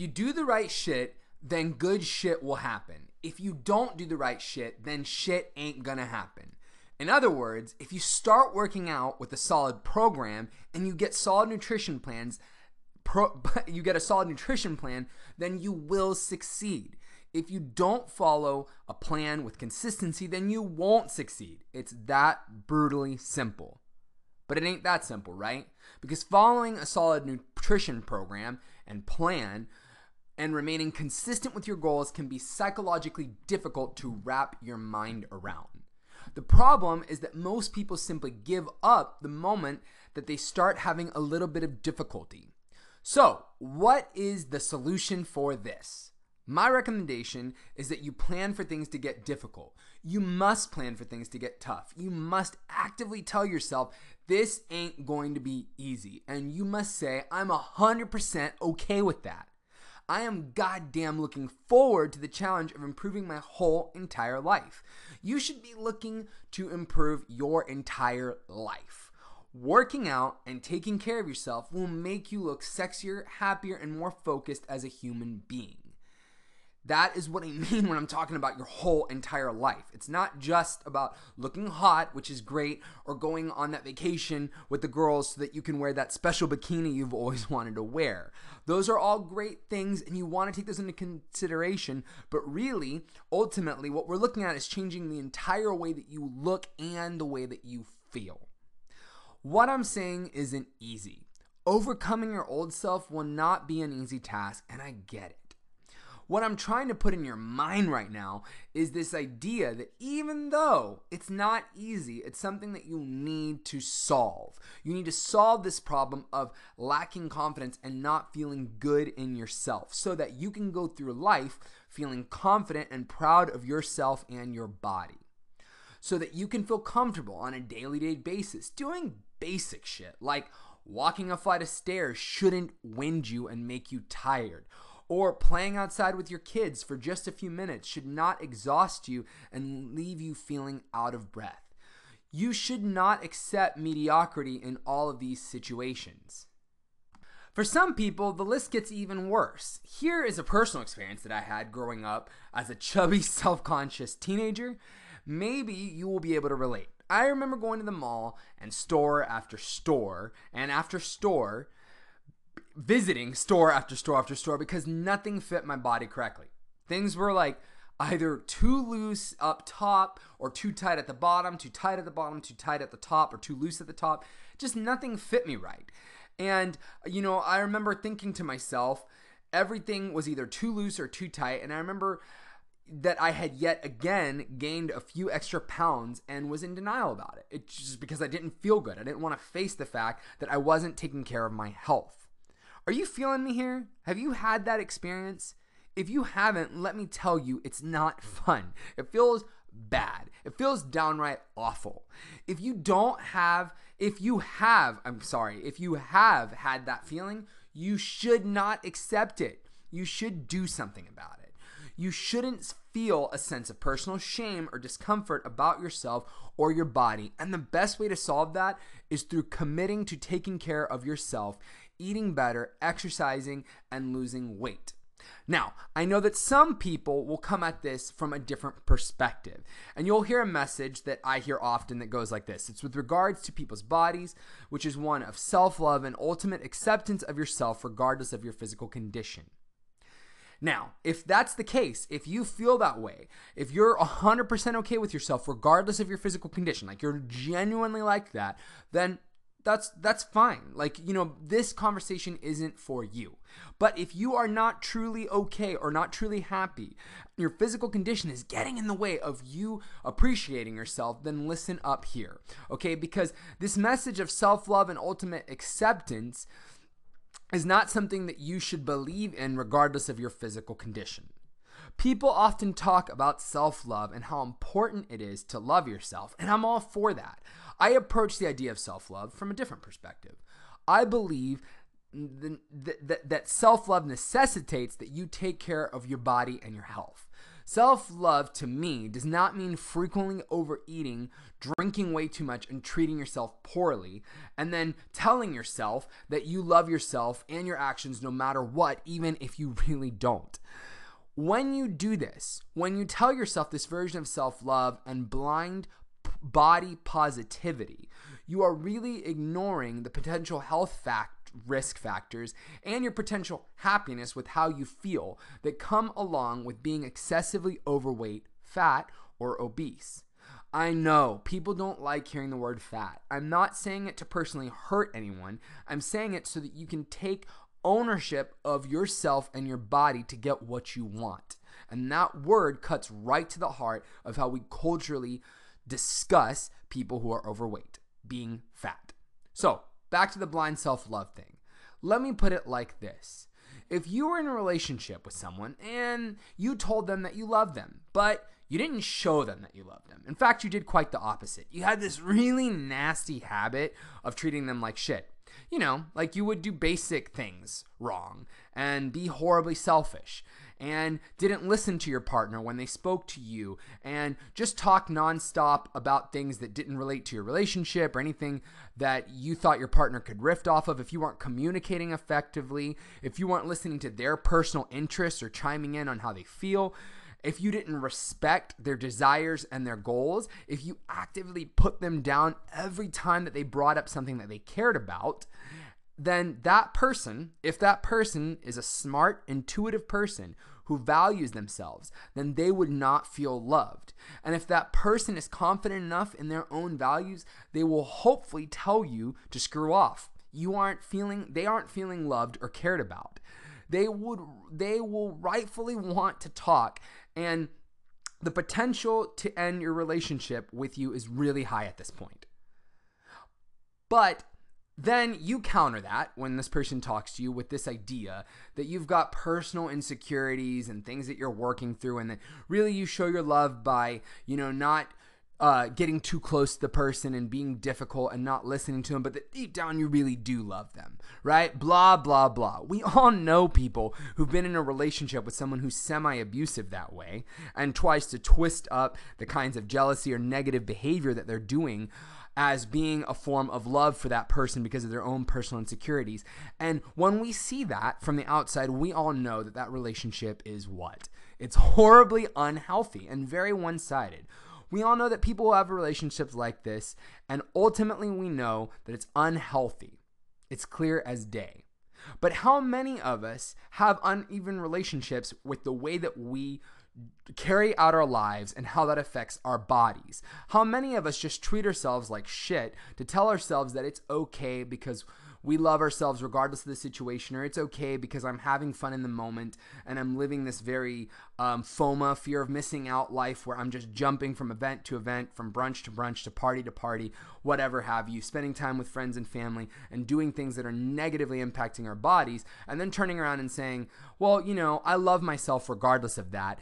You do the right shit, then good shit will happen. If you don't do the right shit, then shit ain't gonna happen. In other words, if you start working out with a solid program and you get solid nutrition plans, pro, you get a solid nutrition plan, then you will succeed. If you don't follow a plan with consistency, then you won't succeed. It's that brutally simple. But it ain't that simple, right? Because following a solid nutrition program and plan and remaining consistent with your goals can be psychologically difficult to wrap your mind around. The problem is that most people simply give up the moment that they start having a little bit of difficulty. So, what is the solution for this? My recommendation is that you plan for things to get difficult. You must plan for things to get tough. You must actively tell yourself this ain't going to be easy. And you must say, I'm 100% okay with that. I am goddamn looking forward to the challenge of improving my whole entire life. You should be looking to improve your entire life. Working out and taking care of yourself will make you look sexier, happier, and more focused as a human being. That is what I mean when I'm talking about your whole entire life. It's not just about looking hot, which is great, or going on that vacation with the girls so that you can wear that special bikini you've always wanted to wear. Those are all great things, and you want to take those into consideration. But really, ultimately, what we're looking at is changing the entire way that you look and the way that you feel. What I'm saying isn't easy. Overcoming your old self will not be an easy task, and I get it. What I'm trying to put in your mind right now is this idea that even though it's not easy, it's something that you need to solve. You need to solve this problem of lacking confidence and not feeling good in yourself so that you can go through life feeling confident and proud of yourself and your body. So that you can feel comfortable on a daily day basis doing basic shit like walking a flight of stairs shouldn't wind you and make you tired or playing outside with your kids for just a few minutes should not exhaust you and leave you feeling out of breath. You should not accept mediocrity in all of these situations. For some people, the list gets even worse. Here is a personal experience that I had growing up as a chubby, self conscious teenager. Maybe you will be able to relate. I remember going to the mall and store after store and after store visiting store after store after store because nothing fit my body correctly. Things were like either too loose up top or too tight at the bottom, too tight at the bottom, too tight at the top, or too loose at the top. Just nothing fit me right. And, you know, I remember thinking to myself, everything was either too loose or too tight. And I remember that I had yet again gained a few extra pounds and was in denial about it. It's just because I didn't feel good. I didn't want to face the fact that I wasn't taking care of my health. Are you feeling me here? Have you had that experience? If you haven't, let me tell you, it's not fun. It feels bad. It feels downright awful. If you don't have, if you have, I'm sorry, if you have had that feeling, you should not accept it. You should do something about it. You shouldn't feel a sense of personal shame or discomfort about yourself or your body. And the best way to solve that is through committing to taking care of yourself eating better, exercising, and losing weight. Now, I know that some people will come at this from a different perspective, and you'll hear a message that I hear often that goes like this It's with regards to people's bodies, which is one of self love and ultimate acceptance of yourself, regardless of your physical condition. Now, if that's the case, if you feel that way, if you're 100% okay with yourself, regardless of your physical condition, like you're genuinely like that, then that's that's fine. Like, you know, this conversation isn't for you. But if you are not truly okay or not truly happy, your physical condition is getting in the way of you appreciating yourself, then listen up here. Okay? Because this message of self-love and ultimate acceptance is not something that you should believe in regardless of your physical condition. People often talk about self love and how important it is to love yourself, and I'm all for that. I approach the idea of self love from a different perspective. I believe that that self love necessitates that you take care of your body and your health. Self love to me does not mean frequently overeating, drinking way too much, and treating yourself poorly, and then telling yourself that you love yourself and your actions no matter what, even if you really don't. When you do this, when you tell yourself this version of self love and blind body positivity, you are really ignoring the potential health fact risk factors and your potential happiness with how you feel that come along with being excessively overweight, fat, or obese. I know people don't like hearing the word fat. I'm not saying it to personally hurt anyone. I'm saying it so that you can take ownership of yourself and your body to get what you want. And that word cuts right to the heart of how we culturally discuss people who are overweight being fat. So, back to the blind self love thing. Let me put it like this. If you were in a relationship with someone and you told them that you love them, but you didn't show them that you loved them. In fact, you did quite the opposite. You had this really nasty habit of treating them like shit. You know, like you would do basic things wrong and be horribly selfish and didn't listen to your partner when they spoke to you and just talk nonstop about things that didn't relate to your relationship or anything that you thought your partner could riff off of, if you weren't communicating effectively, if you weren't listening to their personal interests or chiming in on how they feel, if you didn't respect their desires and their goals, if you actively put them down every time that they brought up something that they cared about, then that person, if that person is a smart, intuitive person who values themselves, then they would not feel loved. And if that person is confident enough in their own values, they will hopefully tell you to screw off. You aren't feeling they aren't feeling loved or cared about. They would they will rightfully want to talk and the potential to end your relationship with you is really high at this point. But then you counter that when this person talks to you with this idea that you've got personal insecurities and things that you're working through, and that really you show your love by, you know, not uh, getting too close to the person and being difficult and not listening to them, but that deep down you really do love them, right? Blah, blah, blah. We all know people who've been in a relationship with someone who's semi abusive that way and tries to twist up the kinds of jealousy or negative behavior that they're doing as being a form of love for that person because of their own personal insecurities. And when we see that from the outside, we all know that that relationship is what? It's horribly unhealthy and very one sided. We all know that people have relationships like this, and ultimately we know that it's unhealthy. It's clear as day. But how many of us have uneven relationships with the way that we carry out our lives and how that affects our bodies. How many of us just treat ourselves like shit to tell ourselves that it's okay because we love ourselves regardless of the situation, or it's okay because I'm having fun in the moment and I'm living this very um, FOMO, fear of missing out life where I'm just jumping from event to event, from brunch to brunch to party to party, whatever have you, spending time with friends and family and doing things that are negatively impacting our bodies, and then turning around and saying, well, you know, I love myself regardless of that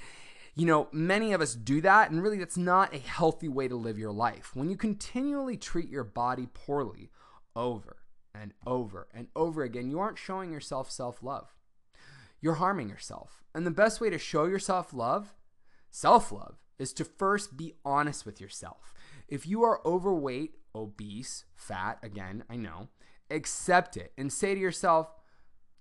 you know, many of us do that, and really that's not a healthy way to live your life. When you continually treat your body poorly over and over and over again, you aren't showing yourself self love. You're harming yourself. And the best way to show yourself love, self love, is to first be honest with yourself. If you are overweight, obese, fat, again, I know, accept it and say to yourself,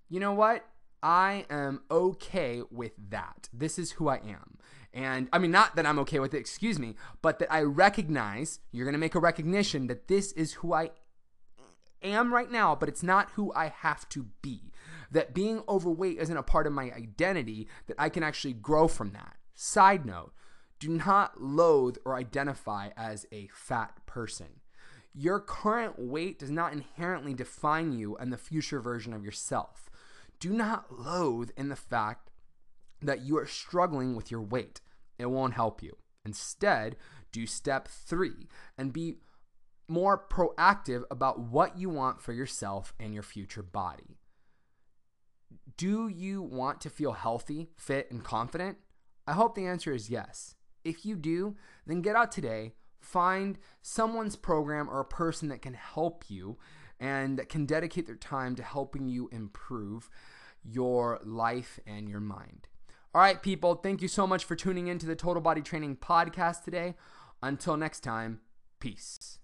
you know what? I am okay with that. This is who I am. And I mean, not that I'm okay with it, excuse me, but that I recognize, you're to make a recognition that this is who I am right now, but it's not who I have to be. That being overweight isn't a part of my identity, that I can actually grow from that. Side note, do not loathe or identify as a fat person. Your current weight does not inherently define you and the future version of yourself. Do not loathe in the fact that you are struggling with your weight. It won't help you. Instead, do step three and be more proactive about what you want for yourself and your future body. Do you want to feel healthy, fit, and confident? I hope the answer is yes. If you do, then get out today, find someone's program or a person that can help you and that can dedicate their time to helping you improve your life and your mind. All right, people, thank you so much for tuning in to the Total Body Training Podcast today. Until next time, peace.